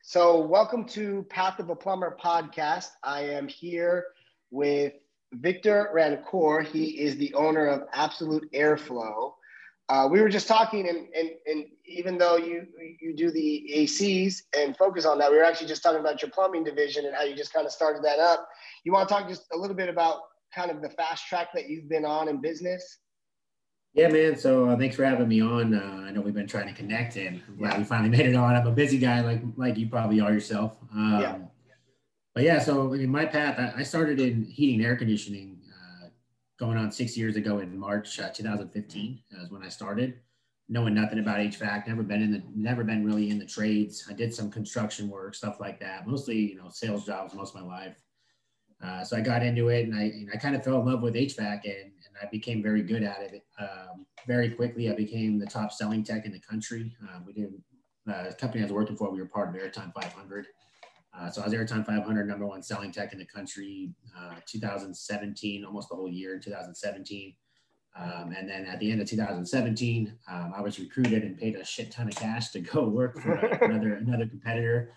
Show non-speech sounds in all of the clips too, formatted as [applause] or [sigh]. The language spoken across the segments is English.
So, welcome to Path of a Plumber podcast. I am here with Victor Rancour. He is the owner of Absolute Airflow. Uh, we were just talking, and, and, and even though you you do the ACs and focus on that, we were actually just talking about your plumbing division and how you just kind of started that up. You want to talk just a little bit about kind of the fast track that you've been on in business? Yeah, man. So uh, thanks for having me on. Uh, I know we've been trying to connect, and I'm glad we finally [laughs] made it on. I'm a busy guy, like like you probably are yourself. Um, yeah. But yeah, so in my path. I, I started in heating and air conditioning, uh, going on six years ago in March uh, 2015. was when I started, knowing nothing about HVAC. Never been in the, never been really in the trades. I did some construction work, stuff like that. Mostly, you know, sales jobs most of my life. Uh, so I got into it and I, and I kind of fell in love with HVAC and I became very good at it. Um, very quickly, I became the top selling tech in the country. Uh, we did, uh, the company I was working for, we were part of Airtime 500. Uh, so I was Airtime 500, number one selling tech in the country, uh, 2017, almost the whole year in 2017. Um, and then at the end of 2017, um, I was recruited and paid a shit ton of cash to go work for [laughs] another another competitor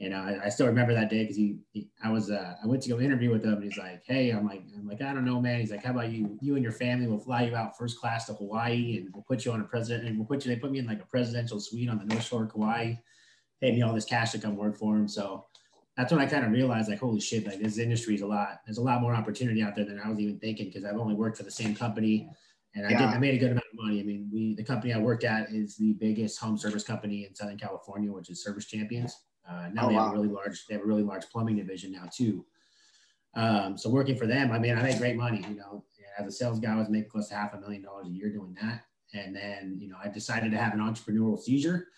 and I, I still remember that day because he, he, I was, uh, I went to go interview with him and he's like, Hey, I'm like, I'm like, I don't know, man. He's like, how about you, you and your family will fly you out first class to Hawaii and we'll put you on a president and we'll put you, they put me in like a presidential suite on the North Shore of Kauai, paid me all this cash to come work for him. So that's when I kind of realized like, holy shit, like this industry is a lot, there's a lot more opportunity out there than I was even thinking because I've only worked for the same company and I yeah. did, I made a good amount of money. I mean, we, the company I worked at is the biggest home service company in Southern California, which is Service Champions. Uh, now oh, they wow. have a really large, they have a really large plumbing division now too. Um, so working for them, I mean, I made great money. You know, as a sales guy, I was making close to half a million dollars a year doing that. And then, you know, I decided to have an entrepreneurial seizure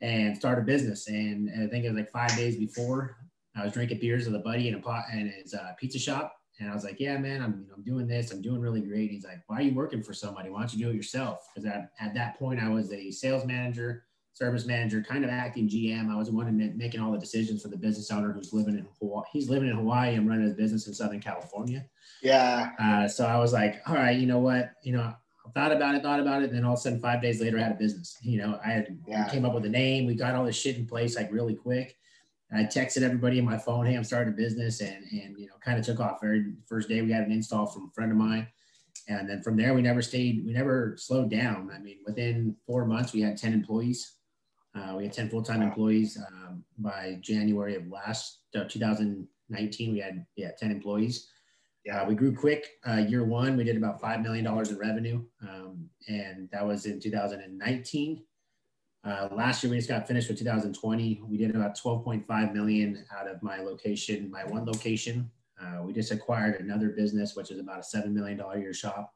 and start a business. And, and I think it was like five days before, I was drinking beers with a buddy in a pot and his uh, pizza shop. And I was like, yeah, man, I'm, I'm doing this. I'm doing really great. He's like, why are you working for somebody? Why don't you do it yourself? Because at that point, I was a sales manager service manager, kind of acting GM. I was the one making all the decisions for the business owner who's living in Hawaii. He's living in Hawaii and running his business in Southern California. Yeah. Uh, so I was like, all right, you know what? You know, I thought about it, thought about it. And then all of a sudden, five days later, I had a business. You know, I had yeah. came up with a name. We got all this shit in place like really quick. I texted everybody in my phone, hey, I'm starting a business. And, and you know, kind of took off. Very first day we had an install from a friend of mine. And then from there, we never stayed, we never slowed down. I mean, within four months, we had 10 employees. Uh, we had 10 full-time employees um, by January of last uh, 2019. We had yeah 10 employees. Yeah, uh, we grew quick. Uh, year one, we did about five million dollars in revenue, um, and that was in 2019. Uh, last year, we just got finished with 2020. We did about 12.5 million out of my location, my one location. Uh, we just acquired another business, which is about a seven million dollar year shop.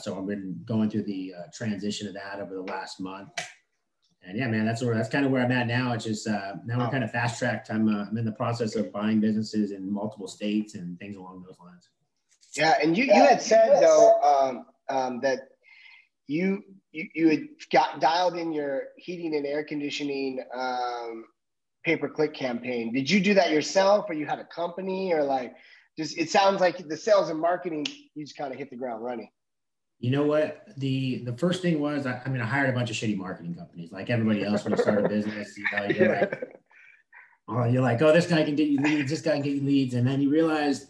so I've been going through the transition of that over the last month and yeah, man, that's where that's kind of where I'm at now. It's just uh, now we're kind of fast tracked. I'm uh, I'm in the process of buying businesses in multiple states and things along those lines. Yeah, and you you had said though um, um, that you, you you had got dialed in your heating and air conditioning um, pay per click campaign. Did you do that yourself, or you had a company, or like just? It sounds like the sales and marketing you just kind of hit the ground running you know what? The the first thing was I, I, mean i hired a bunch of shitty marketing companies like everybody else when you start a business you know you're yeah. like oh you're like oh this guy can get you leads this guy can get you leads and then you realize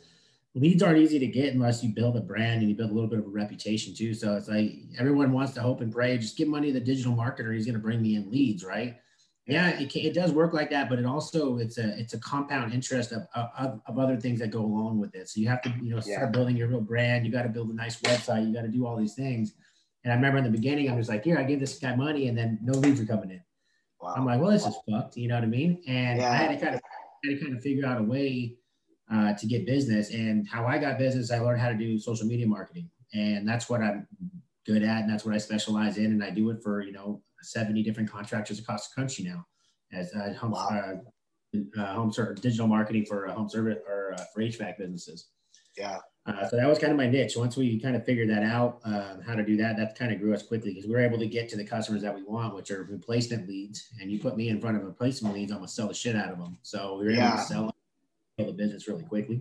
leads aren't easy to get unless you build a brand and you build a little bit of a reputation too. So it's like everyone wants to hope and pray just give money to the digital marketer he's going to bring me in leads right yeah, it, it does work like that, but it also it's a it's a compound interest of, of, of other things that go along with it. So you have to you know start yeah. building your real brand. You got to build a nice website. You got to do all these things. And I remember in the beginning, I'm just like, here, I give this guy money, and then no leads are coming in. Wow. I'm like, well, this is fucked. You know what I mean? And yeah. I had to kind of had to kind of figure out a way uh, to get business. And how I got business, I learned how to do social media marketing, and that's what I'm good at, and that's what I specialize in. And I do it for you know 70 different contractors across the country now as uh, home, wow. uh, uh, home service, digital marketing for home service or uh, for HVAC businesses. Yeah. Uh, so that was kind of my niche. Once we kind of figured that out, um, how to do that, that kind of grew us quickly because we were able to get to the customers that we want, which are replacement leads. And you put me in front of replacement leads, I'm gonna sell the shit out of them. So we were able to sell the business really quickly.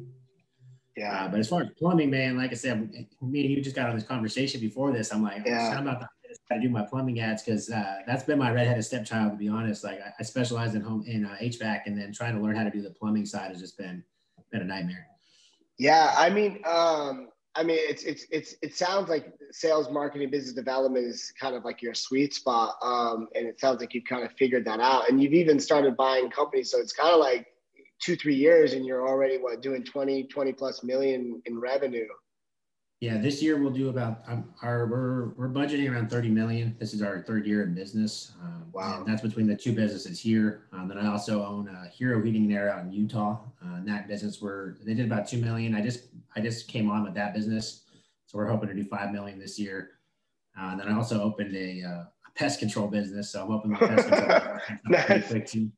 Yeah. Uh, but as far as plumbing, man, like I said, me and you just got on this conversation before this. I'm like, yeah. I'm about to to do my plumbing ads because uh, that's been my redheaded stepchild. To be honest, like I, I specialize in home in uh, HVAC, and then trying to learn how to do the plumbing side has just been been a nightmare. Yeah, I mean, um, I mean, it's it's it's it sounds like sales, marketing, business development is kind of like your sweet spot, um, and it sounds like you've kind of figured that out, and you've even started buying companies. So it's kind of like two three years, and you're already what doing 20 20 plus million in revenue. Yeah, this year we'll do about um, our we're we're budgeting around 30 million. This is our third year in business. Um, wow, that's between the two businesses here. Um, then I also own uh, Hero Heating and Air out in Utah. Uh, and that business where they did about two million. I just I just came on with that business, so we're hoping to do five million this year. Uh, and then I also opened a, uh, a pest control business, so I'm hoping the pest control [laughs] nice.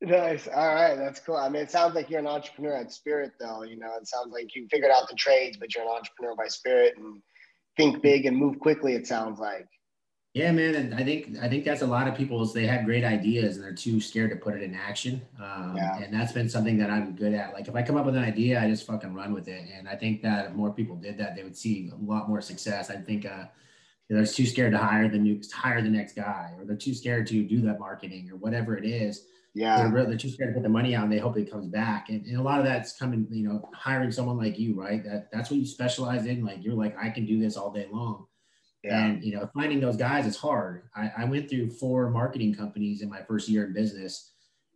Nice. All right. That's cool. I mean, it sounds like you're an entrepreneur at spirit, though. You know, it sounds like you figured out the trades, but you're an entrepreneur by spirit and think big and move quickly. It sounds like. Yeah, man. And I think I think that's a lot of people's. They have great ideas and they're too scared to put it in action. Um, yeah. And that's been something that I'm good at. Like if I come up with an idea, I just fucking run with it. And I think that if more people did that, they would see a lot more success. I think uh, they're too scared to hire the new hire the next guy, or they're too scared to do that marketing or whatever it is yeah. They're, they're too scared to put the money out and they hope it comes back. And, and a lot of that's coming, you know, hiring someone like you, right? That that's what you specialize in. Like you're like, I can do this all day long. Yeah. And you know, finding those guys is hard. I, I went through four marketing companies in my first year in business.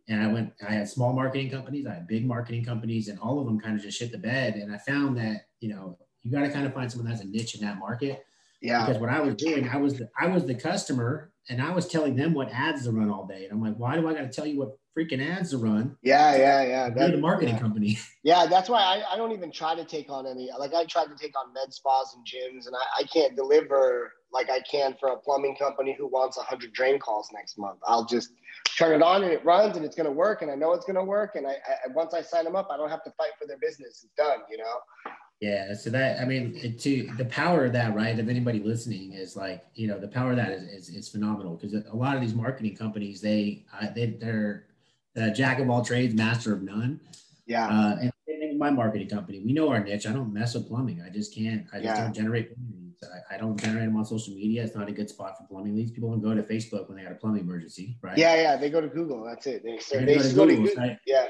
And I went, I had small marketing companies, I had big marketing companies, and all of them kind of just shit the bed. And I found that, you know, you got to kind of find someone that's a niche in that market. Yeah. Because what I was doing, I was the, I was the customer and I was telling them what ads to run all day. And I'm like, why do I got to tell you what freaking ads to run? Yeah, yeah, yeah. That's the marketing yeah. company. [laughs] Yeah, that's why I, I don't even try to take on any. Like I tried to take on med spas and gyms, and I, I can't deliver like I can for a plumbing company who wants 100 drain calls next month. I'll just turn it on and it runs and it's going to work, and I know it's going to work. And I, I once I sign them up, I don't have to fight for their business. It's done, you know. Yeah. So that, I mean, to the power of that, right? If anybody listening is like, you know, the power of that is, is, is phenomenal because a lot of these marketing companies, they, uh, they, they're the jack of all trades, master of none. Yeah. Uh, and, my marketing company, we know our niche. I don't mess with plumbing. I just can't, I just yeah. don't generate leads. I, I, don't generate them on social media. It's not a good spot for plumbing leads. People don't go to Facebook when they got a plumbing emergency, right? Yeah. Yeah. They go to Google. That's it. They, they, they go to Google, Google. Right? Yeah.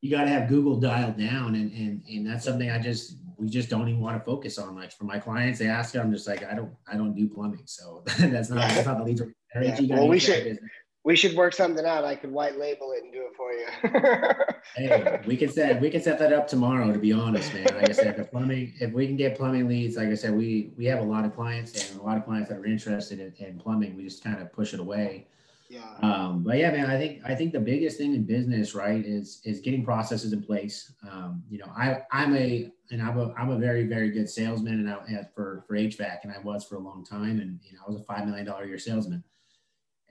You got to have Google dialed down. And, and, and that's something I just, we just don't even want to focus on. Like for my clients, they ask, I'm just like, I don't, I don't do plumbing. So [laughs] that's not, that's not the leads. Yeah. Well, we should, we should work something out. I could white label it and do it for you. [laughs] hey, we can set, we can set that up tomorrow, to be honest, man. Like I said, the plumbing, if we can get plumbing leads, like I said, we, we have a lot of clients and a lot of clients that are interested in, in plumbing. We just kind of push it away Um, but yeah, man, I think I think the biggest thing in business, right, is is getting processes in place. Um, you know, I I'm a and I'm a I'm a very very good salesman, and I for for HVAC, and I was for a long time, and you know, I was a five million dollar year salesman.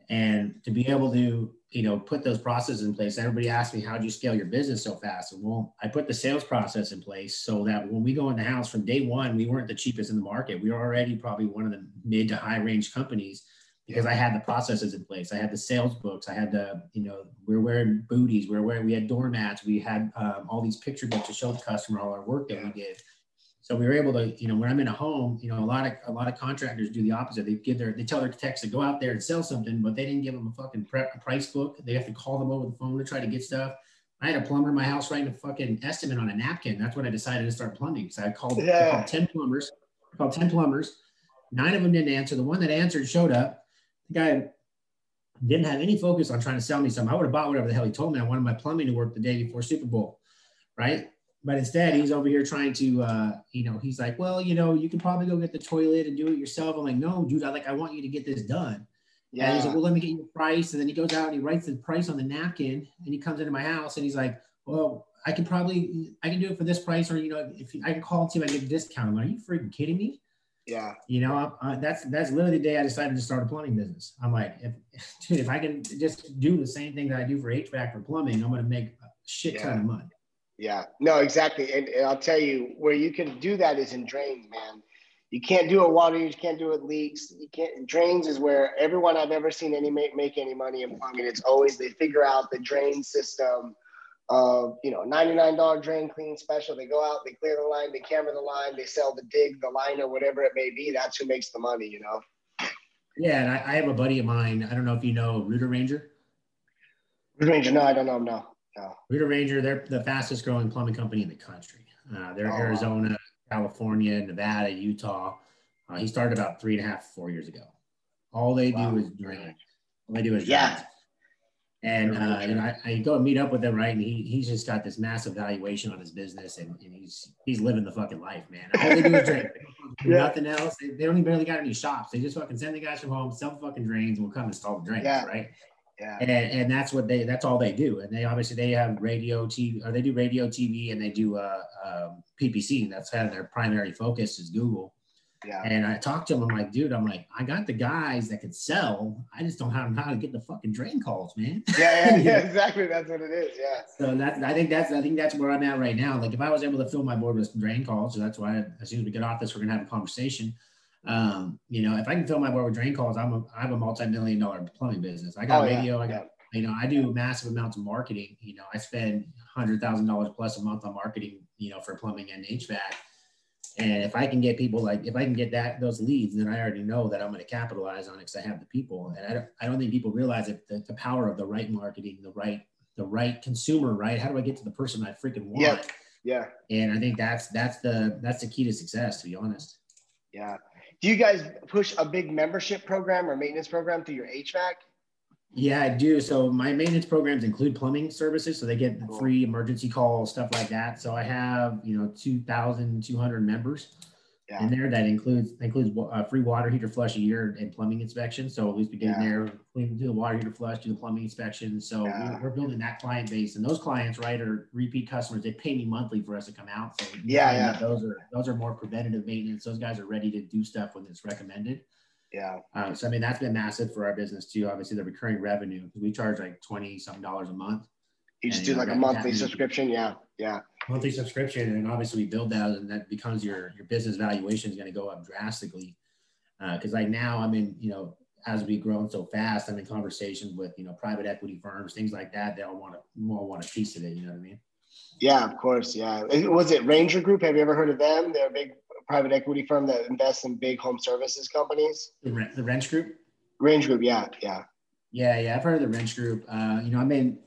And to be able to, you know, put those processes in place, everybody asked me, how do you scale your business so fast? And well, I put the sales process in place so that when we go in the house from day one, we weren't the cheapest in the market. We were already probably one of the mid to high range companies because I had the processes in place. I had the sales books. I had the, you know, we are wearing booties. We are wearing, we had doormats. We had um, all these picture books to show the customer all our work that we did. So we were able to, you know, when I'm in a home, you know, a lot of a lot of contractors do the opposite. They give their, they tell their techs to go out there and sell something, but they didn't give them a fucking pre- a price book. They have to call them over the phone to try to get stuff. I had a plumber in my house writing a fucking estimate on a napkin. That's when I decided to start plumbing. So I called, yeah. I called 10 plumbers, I called 10 plumbers. Nine of them didn't answer. The one that answered showed up. The guy didn't have any focus on trying to sell me something. I would have bought whatever the hell he told me. I wanted my plumbing to work the day before Super Bowl, right? But instead, he's over here trying to, uh, you know, he's like, well, you know, you can probably go get the toilet and do it yourself. I'm like, no, dude, I like, I want you to get this done. Yeah. And he's like, well, let me get you a price. And then he goes out and he writes the price on the napkin and he comes into my house and he's like, well, I can probably, I can do it for this price, or you know, if I can call and see if I get a discount. I'm like, are you freaking kidding me? Yeah. You know, uh, that's that's literally the day I decided to start a plumbing business. I'm like, if [laughs] dude, if I can just do the same thing that I do for HVAC for plumbing, I'm going to make a shit yeah. ton of money. Yeah. No, exactly. And, and, I'll tell you where you can do that is in drains, man. You can't do it water. You can't do it leaks. You can't. Drains is where everyone I've ever seen any make, make any money in plumbing. It's always they figure out the drain system of you know $99 drain clean special they go out they clear the line they camera the line they sell the dig the liner whatever it may be that's who makes the money you know Yeah, and I, I, have a buddy of mine. I don't know if you know Rooter Ranger. Rooter Ranger, no, I don't know. No, no. Rooter Ranger, they're the fastest growing plumbing company in the country. Uh, they're oh, Arizona, wow. California, Nevada, Utah. Uh, he started about three and a half, four years ago. All they wow. do is drain. All they do is yeah. And uh, you know, I, I, go meet up with him, right? And he he's just got this massive valuation on his business, and, and he's he's living the fucking life, man. All they do is drink, [laughs] yeah. nothing else. They, they, don't even barely got any shops. They just fucking send the guys from home, sell fucking drains, and we'll come install the drains, yeah. right? Yeah. And, and that's what they that's all they do. And they obviously they have radio TV or they do radio TV and they do uh, um, PPC. That's kind of their primary focus is Google. Yeah. And I talked to him. I'm like, dude, I'm like, I got the guys that can sell. I just don't have how to get the fucking drain calls, man. Yeah, yeah, [laughs] yeah, exactly. That's what it is. Yeah. So that I think that's I think that's where I'm at right now. Like if I was able to fill my board with drain calls, so that's why as soon as we get off this, we're gonna have a conversation. Um, you know, if I can fill my board with drain calls, I'm a I have a multi-million dollar plumbing business. I got oh, radio, yeah, I got you know, I do massive amounts of marketing. You know, I spend hundred thousand dollars plus a month on marketing, you know, for plumbing and HVAC and if I can get people like if I can get that those leads, then I already know that I'm going to capitalize on it because I have the people. And I don't I don't think people realize it, the, the power of the right marketing, the right the right consumer, right? How do I get to the person I freaking want? Yeah. Yeah. And I think that's that's the that's the key to success, to be honest. Yeah. Do you guys push a big membership program or maintenance program through your HVAC? Yeah, I do. So my maintenance programs include plumbing services, so they get free emergency calls, stuff like that. So I have you know two thousand two hundred members yeah. in there. That includes includes a uh, free water heater flush a year and plumbing inspection. So at least we get yeah. in there, clean, do the water heater flush, do the plumbing inspection. So yeah. we're, we're, building that client base, and those clients, right, are repeat customers. They pay me monthly for us to come out. So yeah, yeah, those are those are more preventative maintenance. Those guys are ready to do stuff when it's recommended. Yeah. Um, so I mean that's been massive for our business too. Obviously the recurring revenue because we charge like twenty something dollars a month. You just do like a monthly subscription, yeah, yeah. Monthly subscription, and obviously we build that, and that becomes your your business valuation is going to go up drastically. Because uh, like now, I mean, you know, as we've grown so fast, I'm in conversations with you know private equity firms, things like that. They all want to more want a piece of it. You know what I mean? Yeah, of course. Yeah. Was it Ranger Group? Have you ever heard of them? They're a big private equity firm that invests in big home services companies. The, the Wrench Group. Range Group, yeah, yeah. Yeah, yeah. I've heard of the Wrench Group. Uh, you know, I mean,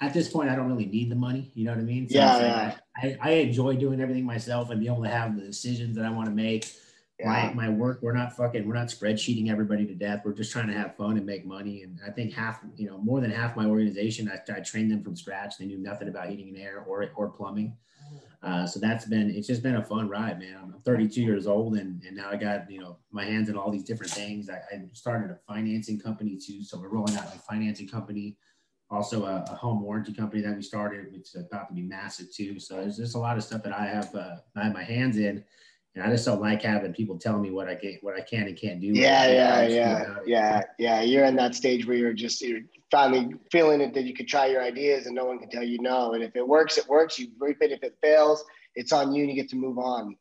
at this point, I don't really need the money. You know what I mean? So yeah, yeah. I, I enjoy doing everything myself and be able to have the decisions that I want to make. Yeah. My, my work, we're not fucking, we're not spreadsheeting everybody to death. We're just trying to have fun and make money. And I think half, you know, more than half my organization, I, I trained them from scratch. They knew nothing about heating and air or, or plumbing. Uh, so that's been it's just been a fun ride, man. I'm 32 years old, and, and now I got you know my hands in all these different things. I, I started a financing company too, so we're rolling out a financing company, also a, a, home warranty company that we started, which is about to be massive too. So there's just a lot of stuff that I have uh, I have my hands in, and I just don't like having people telling me what I can what I can and can't do. Yeah, yeah, yeah, yeah, yeah. You're in that stage where you're just you're finally feeling it that you could try your ideas and no one can tell you no. And if it works, it works. You reap it. If it fails, it's on you and you get to move on.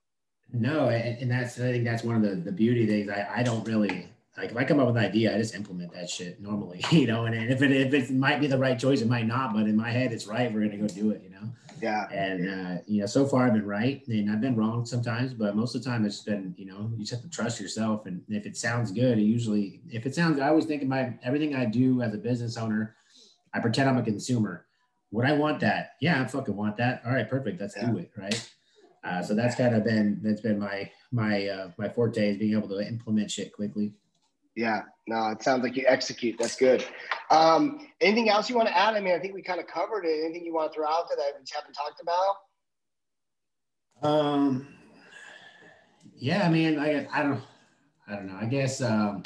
No, and, and that's I think that's one of the the beauty things. I, I don't really like if I come up with an idea, I just implement that shit normally, [laughs] you know. And, and if it if it might be the right choice, it might not, but in my head, it's right. We're gonna go do it, you know. Yeah. And uh, you know, so far I've been right, and I've been wrong sometimes, but most of the time it's been, you know, you just have to trust yourself. And if it sounds good, it usually, if it sounds, I always think about everything I do as a business owner. I pretend I'm a consumer. Would I want that? Yeah, I fucking want that. All right, perfect. Let's yeah. do it. Right. Uh, so that's kind of been that's been my my uh, my forte is being able to implement shit quickly. Yeah, no, it sounds like you execute. That's good. Um, anything else you want to add? I mean, I think we kind of covered it. Anything you want to throw out there that we haven't talked about? Um, yeah, I mean, I, I don't, I don't know. I guess, um,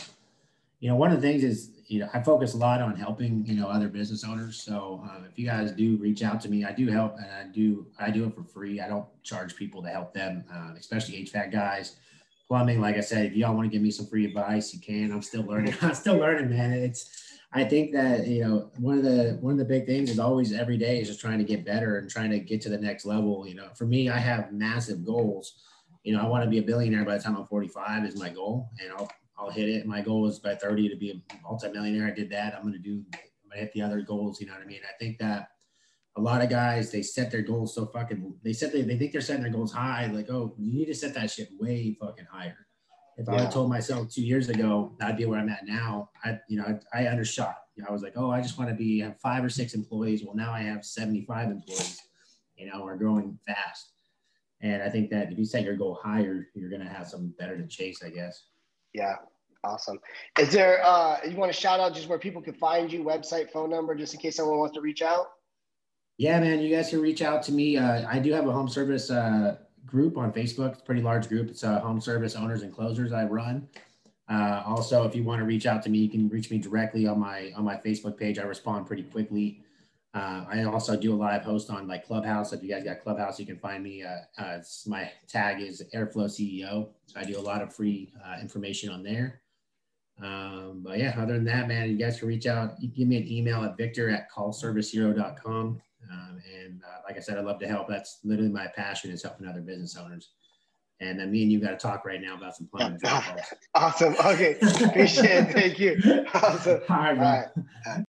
you know, one of the things is, you know, I focus a lot on helping, you know, other business owners. So um, if you guys do reach out to me, I do help and I do, I do it for free. I don't charge people to help them, uh, especially HVAC guys plumbing, like I said, if y'all want to give me some free advice, you can. I'm still learning. [laughs] I'm still learning, man. It's I think that you know one of the one of the big things is always every day is just trying to get better and trying to get to the next level. You know, for me, I have massive goals. You know, I want to be a billionaire by the time I'm 45 is my goal, and I'll I'll hit it. My goal is by 30 to be a multimillionaire. I did that. I'm going to do. I'm going to hit the other goals. You know what I mean? I think that a lot of guys they set their goals so fucking they set they, they think they're setting their goals high like oh you need to set that shit way fucking higher If I had told myself two years ago I'd be where I'm at now, I, you know, I, I undershot. You know, I was like, oh, I just want to be have five or six employees. Well, now I have 75 employees. You know, we're growing fast. And I think that if you set your goal higher, you're going to have something better to chase, I guess. Yeah. Awesome. Is there, uh, you want to shout out just where people can find you, website, phone number, just in case someone wants to reach out? Yeah, man, you guys can reach out to me. Uh, I do have a home service uh, group on Facebook. It's a pretty large group. It's a home service owners and closers I run. Uh, also, if you want to reach out to me, you can reach me directly on my on my Facebook page. I respond pretty quickly. Uh, I also do a live host on like Clubhouse. If you guys got Clubhouse, you can find me. Uh, uh, my tag is Airflow CEO. So I do a lot of free uh, information on there. Um, but yeah, other than that, man, you guys can reach out. You give me an email at victor at callservicehero.com. Um, and uh, like I said, I love to help. That's literally my passion is helping other business owners. And then me and you got to talk right now about some plumbing. [laughs] awesome. Okay. Appreciate it. Thank you. [laughs] Awesome. All right. All right.